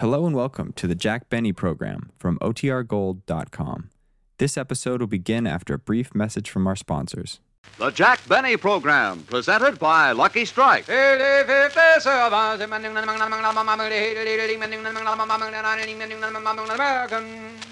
Hello and welcome to the Jack Benny program from OTRGold.com. This episode will begin after a brief message from our sponsors. The Jack Benny Program, presented by Lucky Strike.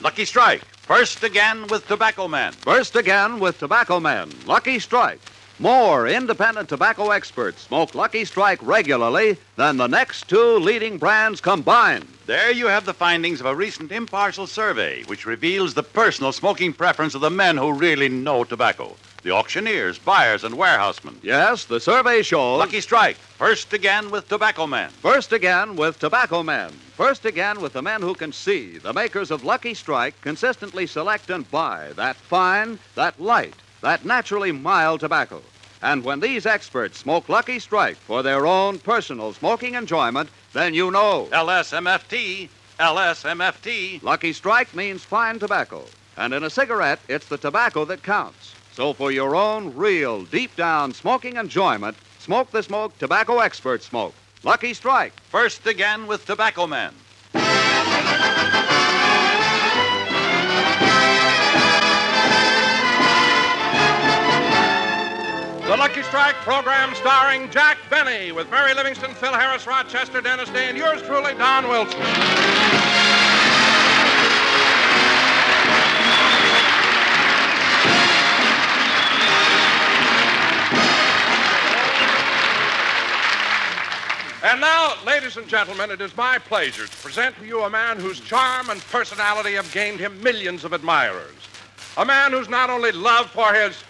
Lucky Strike. First again with Tobacco Man. First again with Tobacco Man, Lucky Strike. More independent tobacco experts smoke Lucky Strike regularly than the next two leading brands combined. There you have the findings of a recent impartial survey which reveals the personal smoking preference of the men who really know tobacco the auctioneers, buyers, and warehousemen. Yes, the survey shows. Lucky Strike. First again with Tobacco Man. First again with Tobacco Man. First again with the men who can see. The makers of Lucky Strike consistently select and buy that fine, that light, that naturally mild tobacco. And when these experts smoke Lucky Strike for their own personal smoking enjoyment, then you know. LSMFT. LSMFT. Lucky Strike means fine tobacco. And in a cigarette, it's the tobacco that counts. So for your own real, deep down smoking enjoyment, smoke the smoke tobacco expert smoke. Lucky Strike. First again with Tobacco Man. Lucky Strike program starring Jack Benny with Mary Livingstone, Phil Harris, Rochester, Dennis Day, and yours truly, Don Wilson. And now, ladies and gentlemen, it is my pleasure to present to you a man whose charm and personality have gained him millions of admirers. A man who's not only loved for his.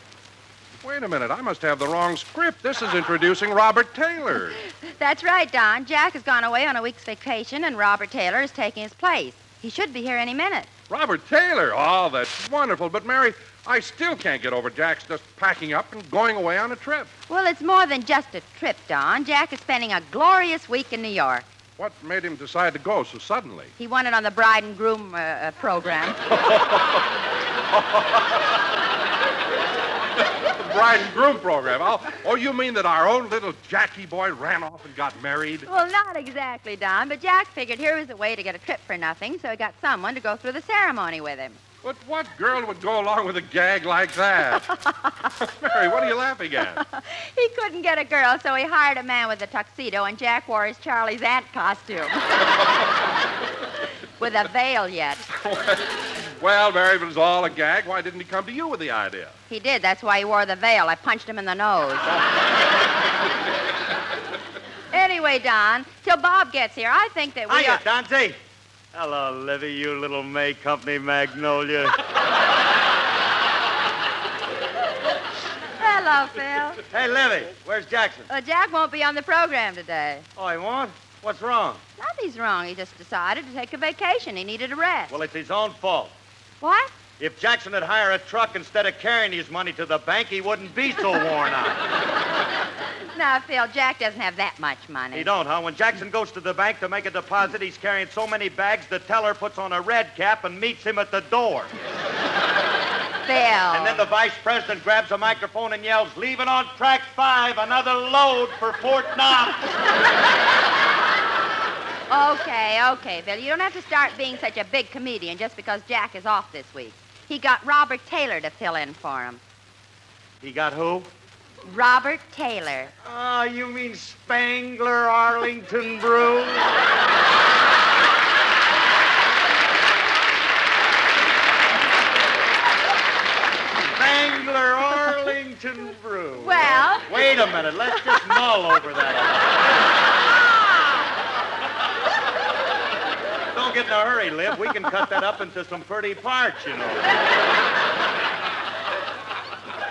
Wait a minute, I must have the wrong script. This is introducing Robert Taylor. That's right, Don. Jack has gone away on a week's vacation, and Robert Taylor is taking his place. He should be here any minute. Robert Taylor? Oh, that's wonderful. But, Mary, I still can't get over Jack's just packing up and going away on a trip. Well, it's more than just a trip, Don. Jack is spending a glorious week in New York. What made him decide to go so suddenly? He won it on the bride and groom uh, uh, program. bride and groom program. Oh, oh, you mean that our own little Jackie boy ran off and got married? Well, not exactly, Don, but Jack figured here was a way to get a trip for nothing, so he got someone to go through the ceremony with him. But what girl would go along with a gag like that? Mary, what are you laughing at? he couldn't get a girl, so he hired a man with a tuxedo, and Jack wore his Charlie's Aunt costume. with a veil yet. Well, Mary, if it was all a gag, why didn't he come to you with the idea? He did. That's why he wore the veil. I punched him in the nose. anyway, Don, till Bob gets here, I think that we Hiya, are... Dante. Hello, Livy, you little May Company magnolia. Hello, Phil. Hey, Livy, where's Jackson? Uh, Jack won't be on the program today. Oh, he won't? What's wrong? Nothing's wrong. He just decided to take a vacation. He needed a rest. Well, it's his own fault. What? If Jackson had hired a truck instead of carrying his money to the bank, he wouldn't be so worn out. now, Phil, Jack doesn't have that much money. He don't, huh? When Jackson goes to the bank to make a deposit, he's carrying so many bags, the teller puts on a red cap and meets him at the door. Phil. And then the vice president grabs a microphone and yells, leaving on track five, another load for Fort Knox. Okay, okay, Phil. You don't have to start being such a big comedian just because Jack is off this week. He got Robert Taylor to fill in for him. He got who? Robert Taylor. Oh, you mean Spangler Arlington Brugh? Spangler Arlington Brugh. Well. Wait a minute. Let's just mull over that. get in a hurry, Liv. We can cut that up into some pretty parts, you know.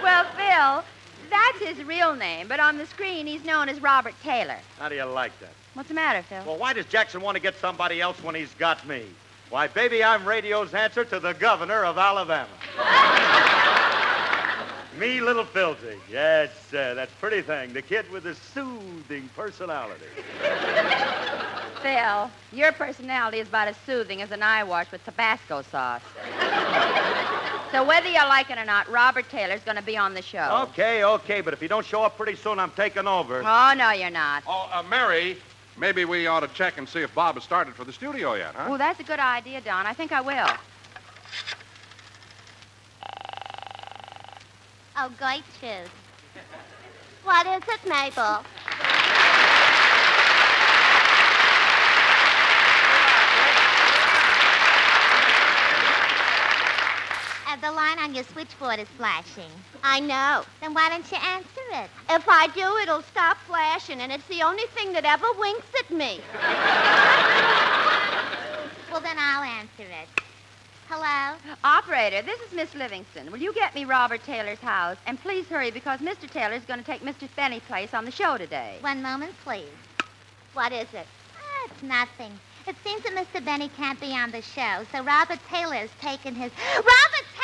Well, Phil, that's his real name, but on the screen he's known as Robert Taylor. How do you like that? What's the matter, Phil? Well, why does Jackson want to get somebody else when he's got me? Why, baby, I'm radio's answer to the governor of Alabama. me, little Filthy. Yes, sir, that pretty thing. The kid with the soothing personality. Phil, your personality is about as soothing as an eye wash with Tabasco sauce. so whether you like it or not, Robert Taylor's going to be on the show. Okay, okay, but if you don't show up pretty soon, I'm taking over. Oh, no, you're not. Oh, uh, Mary, Maybe we ought to check and see if Bob has started for the studio yet, huh? Oh, that's a good idea, Don. I think I will. Oh, Gertrude. What is it, Mabel? The line on your switchboard is flashing. I know. Then why don't you answer it? If I do, it'll stop flashing, and it's the only thing that ever winks at me. Well, then I'll answer it. Hello? Operator, this is Miss Livingstone. Will you get me Robert Taylor's house? And please hurry because Mr. Taylor's going to take Mr. Benny's place on the show today. One moment, please. What is it? Ah, it's nothing. It seems that Mr. Benny can't be on the show, so Robert Taylor's taken his. Robert Taylor!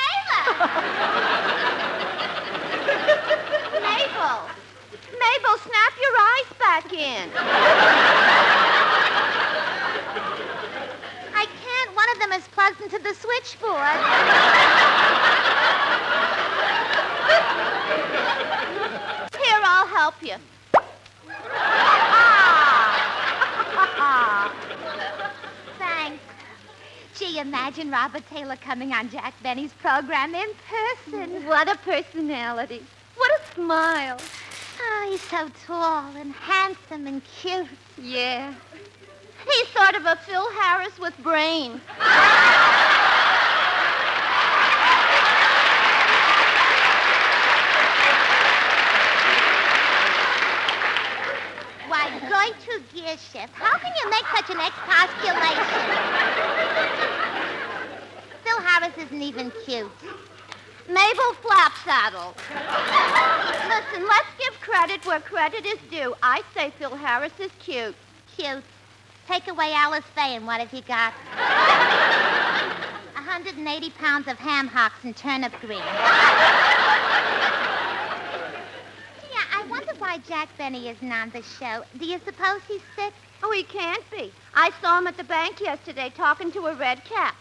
Mabel! Mabel, snap your eyes back in. I can't. One of them is plugged into the switchboard. Here, I'll help you. Thanks. Imagine Robert Taylor coming on Jack Benny's program in person. What a personality. What a smile. Oh, he's so tall and handsome and cute. Yeah. He's sort of a Phil Harris with brain. Why, going to gear shift. How can you make such an expostulation? Harris isn't even cute. Mabel Flatsaddle. Listen, let's give credit where credit is due. I say Phil Harris is cute. Cute. Take away Alice Faye, and what have you got? 180 pounds of ham hocks and turnip greens. yeah, I wonder why Jack Benny isn't on the show. Do you suppose he's sick? Oh, he can't be. I saw him at the bank yesterday talking to a red cap.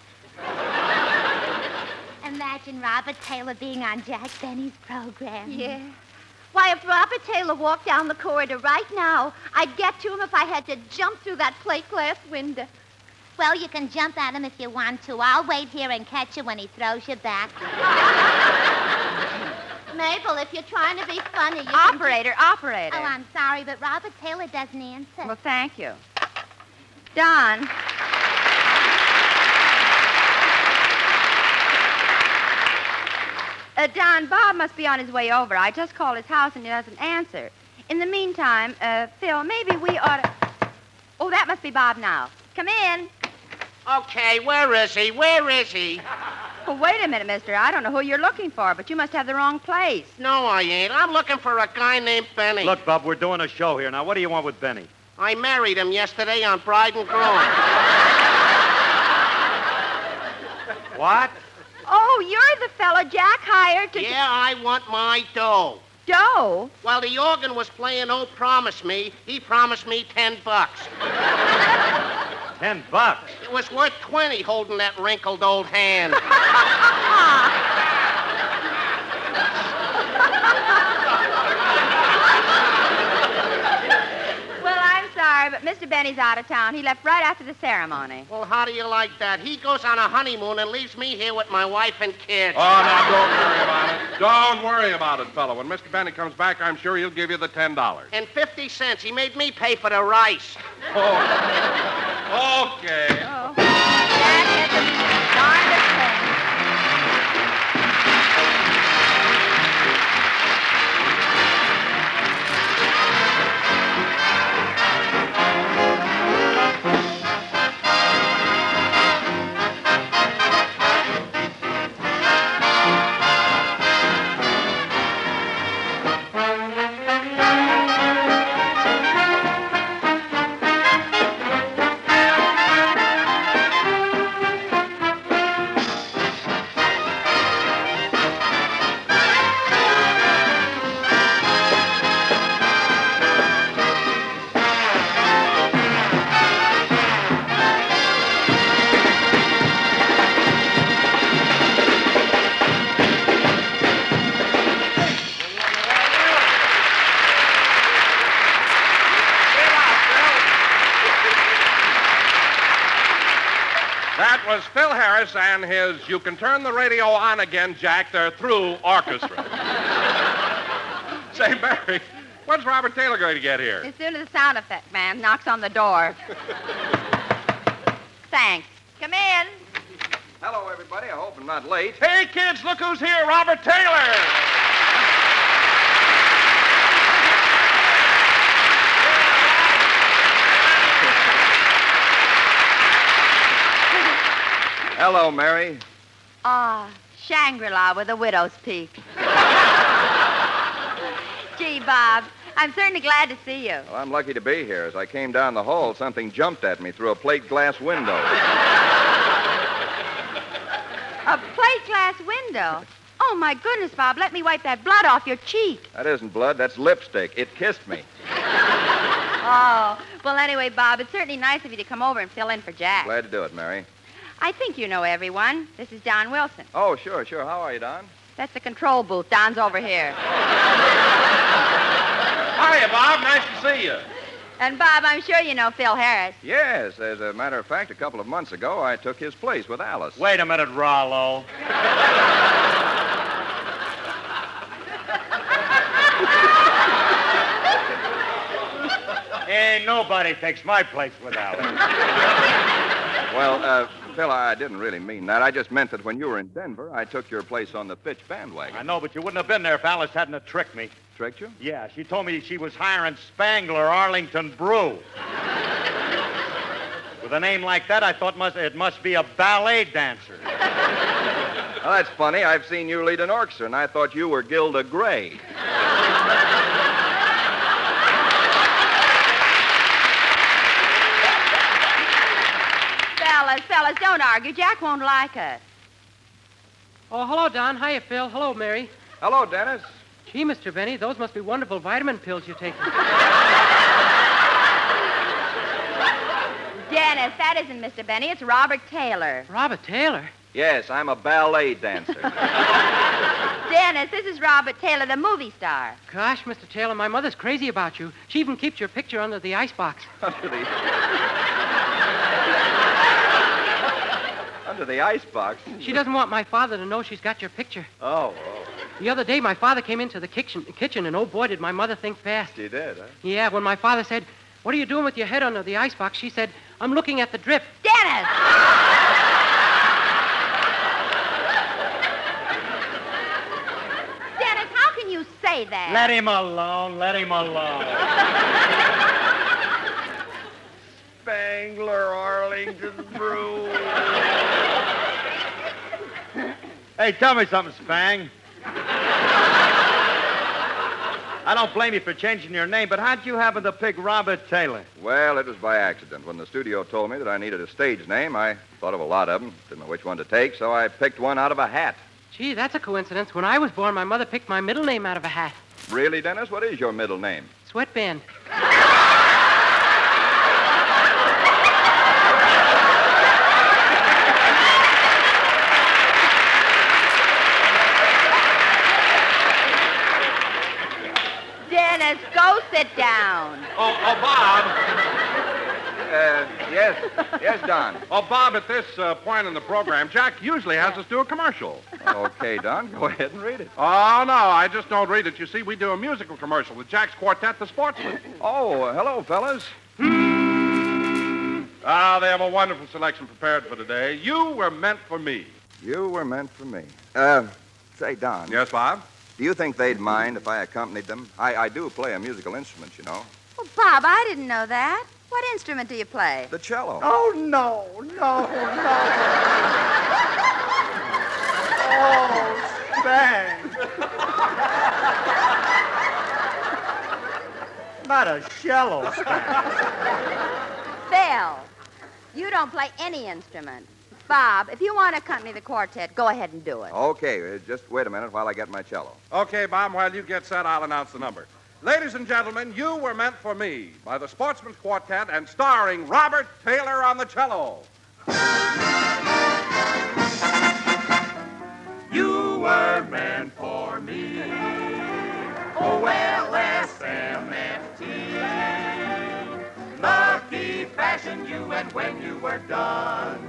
Imagine Robert Taylor being on Jack Benny's program. Yeah. Why, if Robert Taylor walked down the corridor right now, I'd get to him if I had to jump through that plate glass window. Well, you can jump at him if you want to. I'll wait here and catch you when he throws you back. Mabel, if you're trying to be funny, you can Operator, operator. Oh, I'm sorry, but Robert Taylor doesn't answer. Well, thank you. Don. Uh, Don, Bob must be on his way over. I just called his house and he doesn't answer. In the meantime, uh, Phil, maybe we ought to. Oh, that must be Bob now. Come in. Okay, where is he? Where is he? Well, wait a minute, mister. I don't know who you're looking for, but you must have the wrong place. No, I ain't. I'm looking for a guy named Benny. Look, Bob, we're doing a show here. Now, what do you want with Benny? I married him yesterday on Bride and Groom. What? Oh, you're the fella Jack hired to. yeah, I want my dough. Dough? While the organ was playing Oh Promise Me, he promised me ten bucks. Ten bucks. It was worth twenty holding that wrinkled old hand. Well, I'm sorry, but Mr. Benny's out of town. He left right after the ceremony. well, how do you like that? He goes on a honeymoon and leaves me here with my wife and kids. Oh, now, don't worry about it. Don't worry about it, fella. When Mr. Benny comes back, I'm sure he'll give you the $10. And 50 cents. He made me pay for the rice. Oh. Okay. Oh. Phil Harris and his You Can Turn the Radio On Again, Jack. They're through orchestra. Say, Mary, when's Robert Taylor going to get here? As soon as the sound effect man knocks on the door. Thanks. Come in. Hello, everybody. I hope I'm not late. Hey, kids, look who's here, Robert Taylor. Hello, Mary. Ah, Shangri-La with a widow's peak. Gee, Bob, I'm certainly glad to see you. Well, I'm lucky to be here. As I came down the hall, something jumped at me through a plate glass window. A plate glass window. Oh, my goodness, Bob, let me wipe that blood off your cheek. That isn't blood, that's lipstick. It kissed me. Oh, well, anyway, Bob, it's certainly nice of you to come over and fill in for Jack. Glad to do it, Mary. I think you know everyone. This is Don Wilson. Oh, sure, sure. How are you, Don? That's the control booth. Don's over here. Hiya, Bob. Nice to see you. And, Bob, I'm sure you know Phil Harris. Yes, as a matter of fact, a couple of months ago, I took his place with Alice. Wait a minute, Rollo. Ain't nobody takes my place with Alice. Well, uh, Phil, I didn't really mean that. I just meant that when you were in Denver, I took your place on the Fitch bandwagon. I know, but you wouldn't have been there if Alice hadn't have tricked me. Tricked you? Yeah, she told me she was hiring Spangler Arlington Brugh. With a name like that, I thought must, it must be a ballet dancer. Well, that's funny. I've seen you lead an orchestra, and I thought you were Gilda Gray. Fellas, fellas, don't argue. Jack won't like us. Oh, hello, Don. Hiya, Phil. Hello, Mary. Hello, Dennis. Gee, Mr. Benny, those must be wonderful vitamin pills you're taking. Dennis, that isn't Mr. Benny. It's Robert Taylor. Robert Taylor? Yes, I'm a ballet dancer. Dennis, this is Robert Taylor, the movie star. Gosh, Mr. Taylor, my mother's crazy about you. She even keeps your picture under the icebox. Under the... Under the icebox? She doesn't want my father to know she's got your picture. Oh, oh. The other day, my father came into the kitchen, kitchen and oh boy, did my mother think fast. She did, huh? Yeah, when my father said, What are you doing with your head under the icebox? She said, I'm looking at the drip. Dennis! Dennis, how can you say that? Let him alone. Let him alone. Spangler Arlington Brugh. hey, tell me something, Spang. I don't blame you for changing your name, but how'd you happen to pick Robert Taylor? Well, it was by accident. When the studio told me that I needed a stage name, I thought of a lot of them. Didn't know which one to take, so I picked one out of a hat. Gee, that's a coincidence. When I was born, my mother picked my middle name out of a hat. Really, Dennis? What is your middle name? Sweatband. Dennis, go sit down. Oh, oh, Bob. Uh, yes. Yes, Don. Oh, Bob, at this uh, point in the program, Jack usually has us do a commercial. Okay, Don, go ahead and read it. Oh, no, I just don't read it. You see, we do a musical commercial with Jack's quartet, The Sportsmen. Oh, uh, hello, fellas. Ah, they have a wonderful selection prepared for today. You were meant for me. You were meant for me. Uh, say, Don. Yes, Bob? Do you think they'd mind if I accompanied them? I, I do play a musical instrument, you know. Well, Bob, I didn't know that. What instrument do you play? The cello. Oh, no, no, no. Oh, Spang. Not a cello, Spang. Phil, you don't play any instrument. Bob, if you want to accompany the quartet, go ahead and do it. Okay, uh, just wait a minute while I get my cello. Okay, Bob, while you get set, I'll announce the number. Ladies and gentlemen, You Were Meant for Me by the Sportsman's Quartet and starring Robert Taylor on the cello. You were meant for me. O-L-S-M-F-T. You, and when you were done,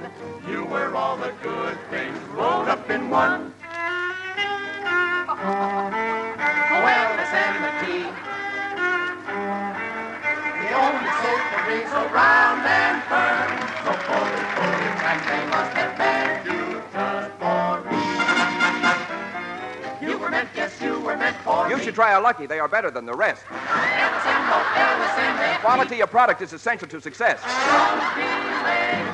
you were all the good things rolled up in one. Oh, well, the only soap that rings and. So and they must have meant you just for me. You were meant, yes, you were meant for You me. should try our Lucky. They are better than the rest. Quality of product is essential to success. Don't delay,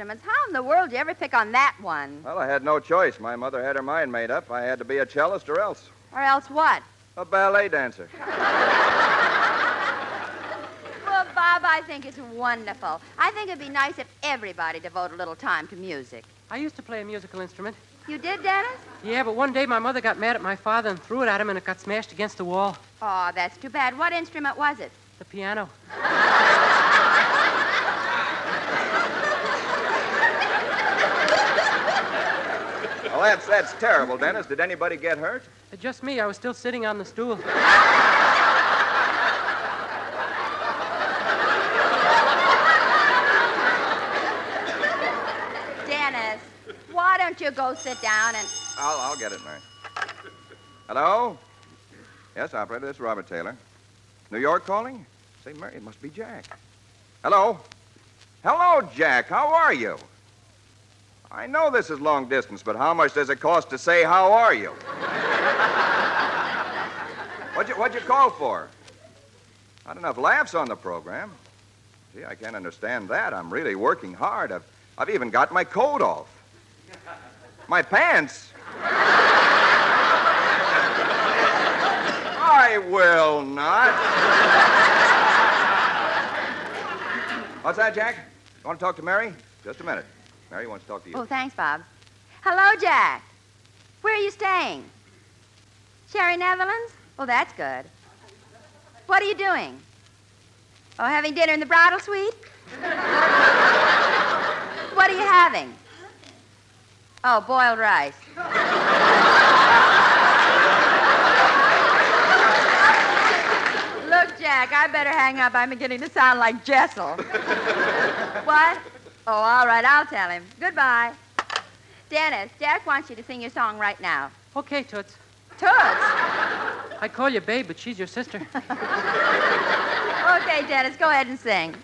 instruments, how in the world do you ever pick on that one? Well, I had no choice. My mother had her mind made up. I had to be a cellist or else. Or else what? A ballet dancer. Well, Bob, I think it's wonderful. I think it'd be nice if everybody devoted a little time to music. I used to play a musical instrument. You did, Dennis? Yeah, but one day my mother got mad at my father and threw it at him, and it got smashed against the wall. Oh, that's too bad. What instrument was it? The piano. Well, that's that's terrible, Dennis. Did anybody get hurt? Uh, Just me. I was still sitting on the stool. Dennis, why don't you go sit down and. I'll I'll get it, Mary. Hello? Yes, operator. This is Robert Taylor. New York calling? Say, Mary, it must be Jack. Hello? Hello, Jack. How are you? I know this is long distance, but how much does it cost to say how are you? what'd you what'd you call for? Not enough laughs on the program. Gee, I can't understand that. I'm really working hard. I've I've even got my coat off. My pants. I will not. What's that, Jack? Want to talk to Mary? Just a minute. Mary wants to talk to you. Oh, thanks, Bob. Hello, Jack. Where are you staying? Sherry Netherlands? Oh, that's good. What are you doing? Oh, having dinner in the bridal suite? what are you having? Oh, boiled rice. Look, Jack, I better hang up. I'm beginning to sound like Jessel. what? Oh, all right, I'll tell him. Goodbye. Dennis, Jack wants you to sing your song right now. Okay, Toots. Toots. I call you babe, but she's your sister. Okay, Dennis, go ahead and sing.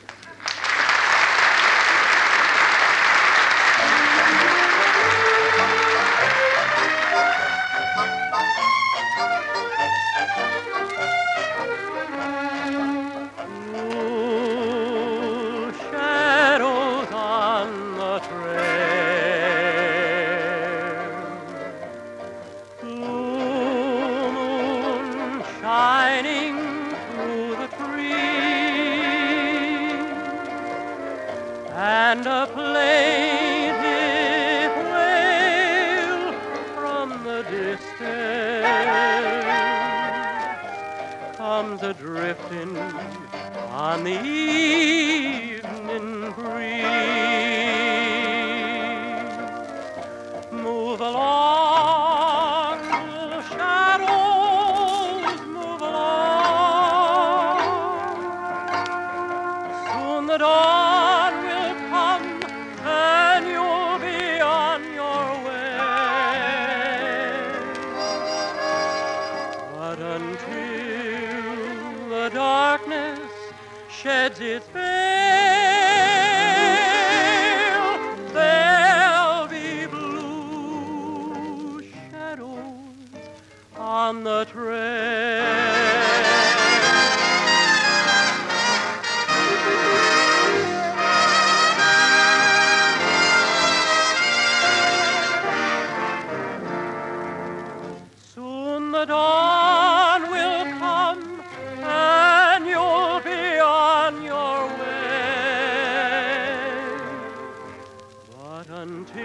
But until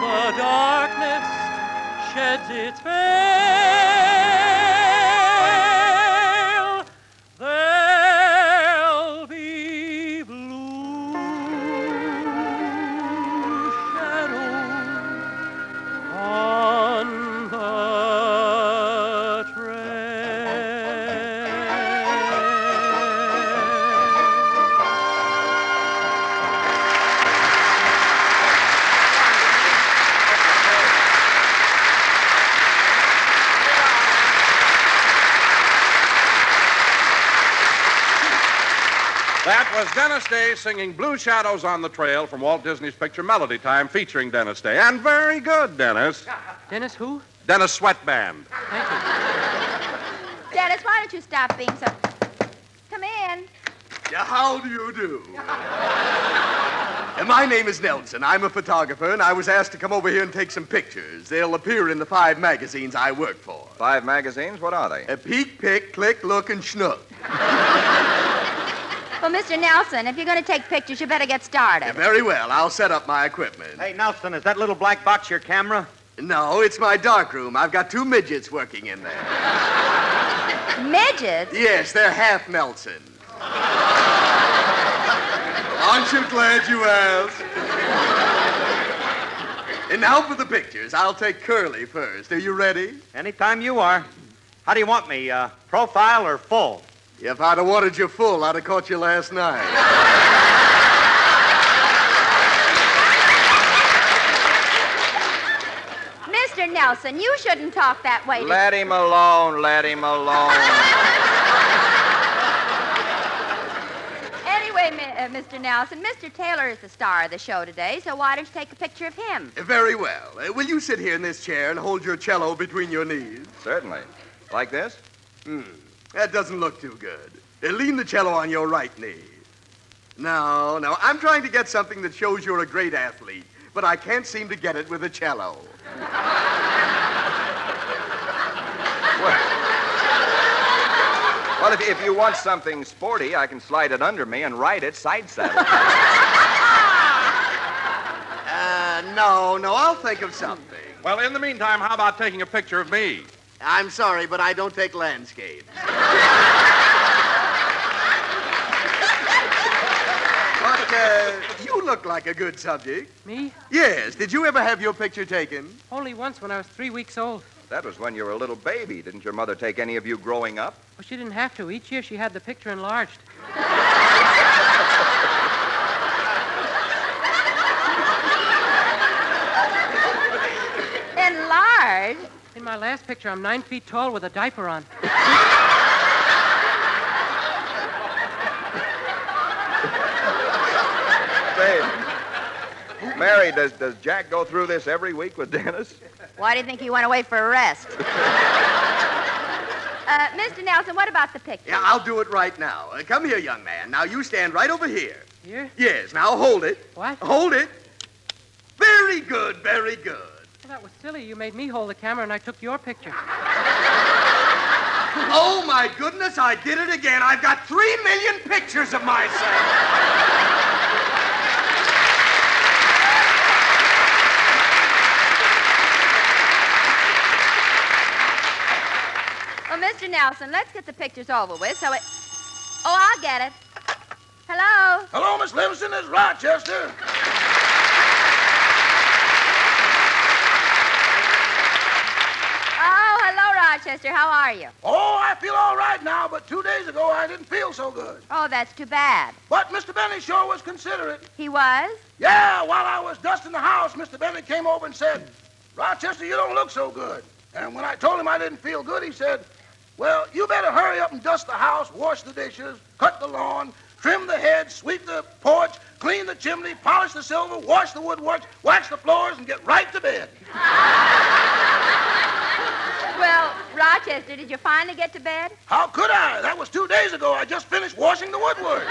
the darkness sheds its veil, was Dennis Day singing Blue Shadows on the Trail from Walt Disney's picture Melody Time featuring Dennis Day. And very good, Dennis. Dennis who? Dennis Sweatband. Thank you. Dennis, why don't you stop being so. Come in. Yeah, how do you do? And my name is Nelson. I'm a photographer, and I was asked to come over here and take some pictures. They'll appear in the five magazines I work for. Five magazines? What are they? A peek, pick, click, look, and schnook. Well, Mr. Nelson, if you're going to take pictures, you better get started. Very well. I'll set up my equipment. Hey, Nelson, is that little black box your camera? No, it's my darkroom. I've got two midgets working in there. Midgets? Yes, they're half Nelson. Aren't you glad you asked? And now for the pictures. I'll take Curly first. Are you ready? Anytime you are. How do you want me, uh, profile or full? If I'd have wanted you full, I'd have caught you last night. Mr. Nelson, you shouldn't talk that way. to- Let him alone. Let him alone. Anyway, uh, Mr. Nelson, Mr. Taylor is the star of the show today, so why don't you take a picture of him? Very well. Uh, will you sit here in this chair and hold your cello between your knees? Certainly. Like this? Hmm. That doesn't look too good. Lean the cello on your right knee. No, no. I'm trying to get something that shows you're a great athlete, but I can't seem to get it with a cello. Well, if, if you want something sporty, I can slide it under me and ride it side saddle. Uh, no, no. I'll think of something. Well, in the meantime, how about taking a picture of me? I'm sorry, but I don't take landscapes. But uh, you look like a good subject. Me? Yes. Did you ever have your picture taken? Only once when I was three weeks old. That was when you were a little baby. Didn't your mother take any of you growing up? Well, she didn't have to. Each year she had the picture enlarged. Enlarged? In my last picture, I'm nine feet tall with a diaper on. Say, Mary, does, does Jack go through this every week with Dennis? Why do you think he went away for a rest? uh, Mr. Nelson, what about the picture? Yeah, I'll do it right now. Uh, come here, young man. Now you stand right over here. Here? Yes. Now hold it. What? Hold it. Very good. Very good. Well, that was silly. You made me hold the camera and I took your picture. Oh my goodness! I did it again. I've got three million pictures of myself. Well, Mr. Nelson, let's get the pictures over with so it. Oh, I'll get it. Hello? Hello, Miss Livingstone. It's Rochester. Oh, hello, Rochester. How are you? Oh, I feel all right now, but two days ago I didn't feel so good. Oh, that's too bad. But Mr. Benny sure was considerate. He was? Yeah, while I was dusting the house, Mr. Benny came over and said, Rochester, you don't look so good. And when I told him I didn't feel good, he said, Well, you better hurry up and dust the house, wash the dishes, cut the lawn, trim the hedge, sweep the porch, clean the chimney, polish the silver, wash the woodwork, wax the floors, and get right to bed. Well, Rochester, did you finally get to bed? How could I? That was two days ago. I just finished washing the woodwork.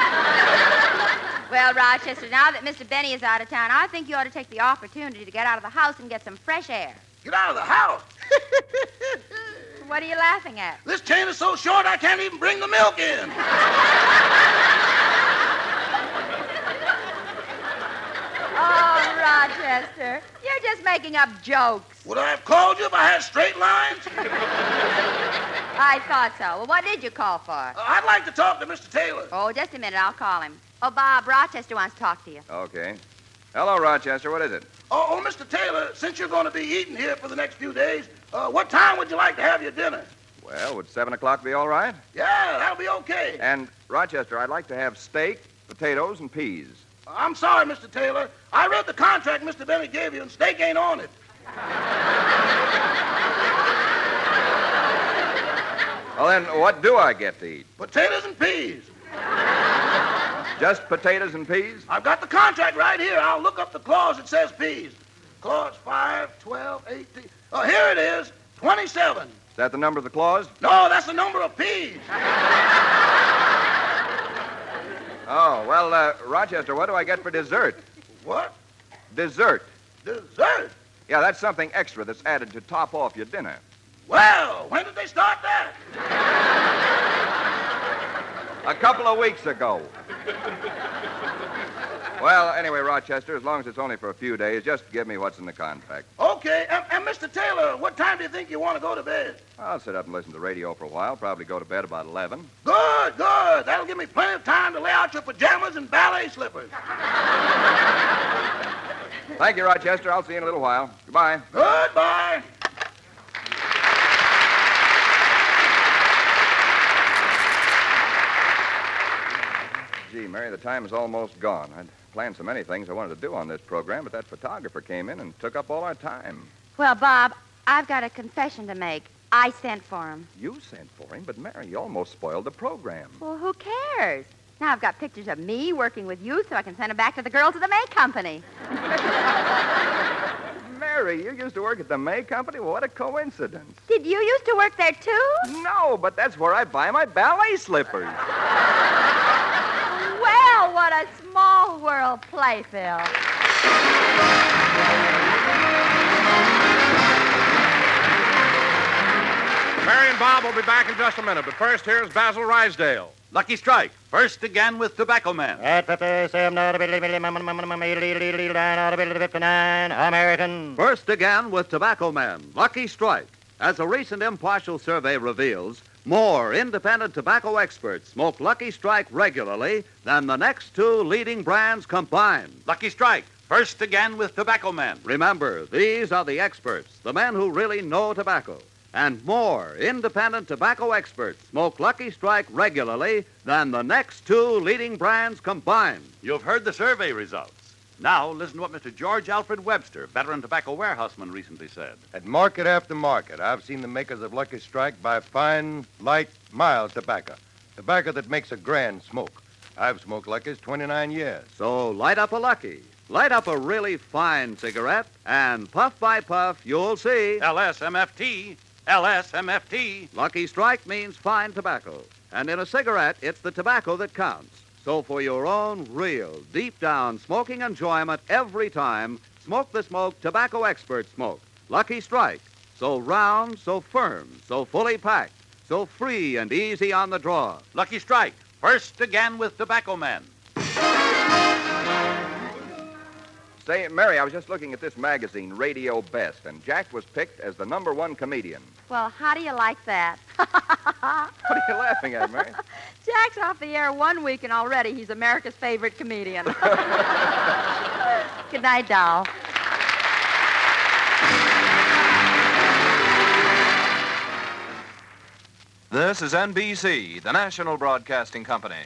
Well, Rochester, now that Mr. Benny is out of town, I think you ought to take the opportunity to get out of the house and get some fresh air. Get out of the house. What are you laughing at? This chain is so short I can't even bring the milk in. Oh, Rochester, you're just making up jokes. Would I have called you if I had straight lines? I thought so. Well, what did you call for? I'd like to talk to Mr. Taylor. Oh, just a minute. I'll call him. Oh, Bob, Rochester wants to talk to you. Okay. Hello, Rochester. What is it? Oh, oh, Mr. Taylor, since you're going to be eating here for the next few days, uh, what time would you like to have your dinner? Well, would 7 o'clock be all right? Yeah, that'll be okay. And, Rochester, I'd like to have steak, potatoes, and peas. I'm sorry, Mr. Taylor. I read the contract Mr. Benny gave you, and steak ain't on it. Well, then, what do I get to eat? Potatoes and peas. Just potatoes and peas? I've got the contract right here. I'll look up the clause that says peas. Clause 5, 12, 18. Oh, here it is 27. Is that the number of the clause? No, that's the number of peas. Oh, well, uh, Rochester, what do I get for dessert? What? Dessert. Dessert? Yeah, that's something extra that's added to top off your dinner. Well, when did they start that? A couple of weeks ago. Well, anyway, Rochester, as long as it's only for a few days, just give me what's in the contract. Okay, and, and Mr. Taylor, what time do you think you want to go to bed? I'll sit up and listen to the radio for a while, probably go to bed about 11. Good, good. That'll give me plenty of time to lay out your pajamas and ballet slippers. Thank you, Rochester. I'll see you in a little while. Goodbye. Goodbye. Gee, Mary, the time is almost gone. I'd planned so many things I wanted to do on this program, but that photographer came in and took up all our time. Well, Bob, I've got a confession to make. I sent for him. You sent for him, but Mary, you almost spoiled the program. Well, who cares? Now I've got pictures of me working with you so I can send them back to the girls of the May Company. Mary, you used to work at the May Company? What a coincidence. Did you used to work there, too? No, but that's where I buy my ballet slippers. Well, what a small world, Playfield. Mary and Bob will be back in just a minute, but first here's Basil Ruysdael. Lucky Strike, first again with Tobacco Man. American. First again with Tobacco Man, Lucky Strike. As a recent impartial survey reveals, more independent tobacco experts smoke Lucky Strike regularly than the next two leading brands combined. Lucky Strike, first again with Tobacco men. Remember, these are the experts, the men who really know tobacco. And more independent tobacco experts smoke Lucky Strike regularly than the next two leading brands combined. You've heard the survey results. Now, listen to what Mr. George Alfred Webster, veteran tobacco warehouseman, recently said. At market after market, I've seen the makers of Lucky Strike buy fine, light, mild tobacco. Tobacco that makes a grand smoke. I've smoked Lucky's 29 years. So light up a Lucky. Light up a really fine cigarette, and puff by puff, you'll see. LSMFT. LSMFT. Lucky Strike means fine tobacco. And in a cigarette, it's the tobacco that counts. So for your own real, deep down smoking enjoyment every time, smoke the smoke tobacco expert smoke. Lucky Strike. So round, so firm, so fully packed, so free and easy on the draw. Lucky Strike, first again with Tobacco Man. Say, Mary, I was just looking at this magazine, Radio Best, and Jack was picked as the number one comedian. Well, how do you like that? What are you laughing at, Mary? Jack's off the air one week, and already he's America's favorite comedian. Good night, doll. This is NBC, the national broadcasting company.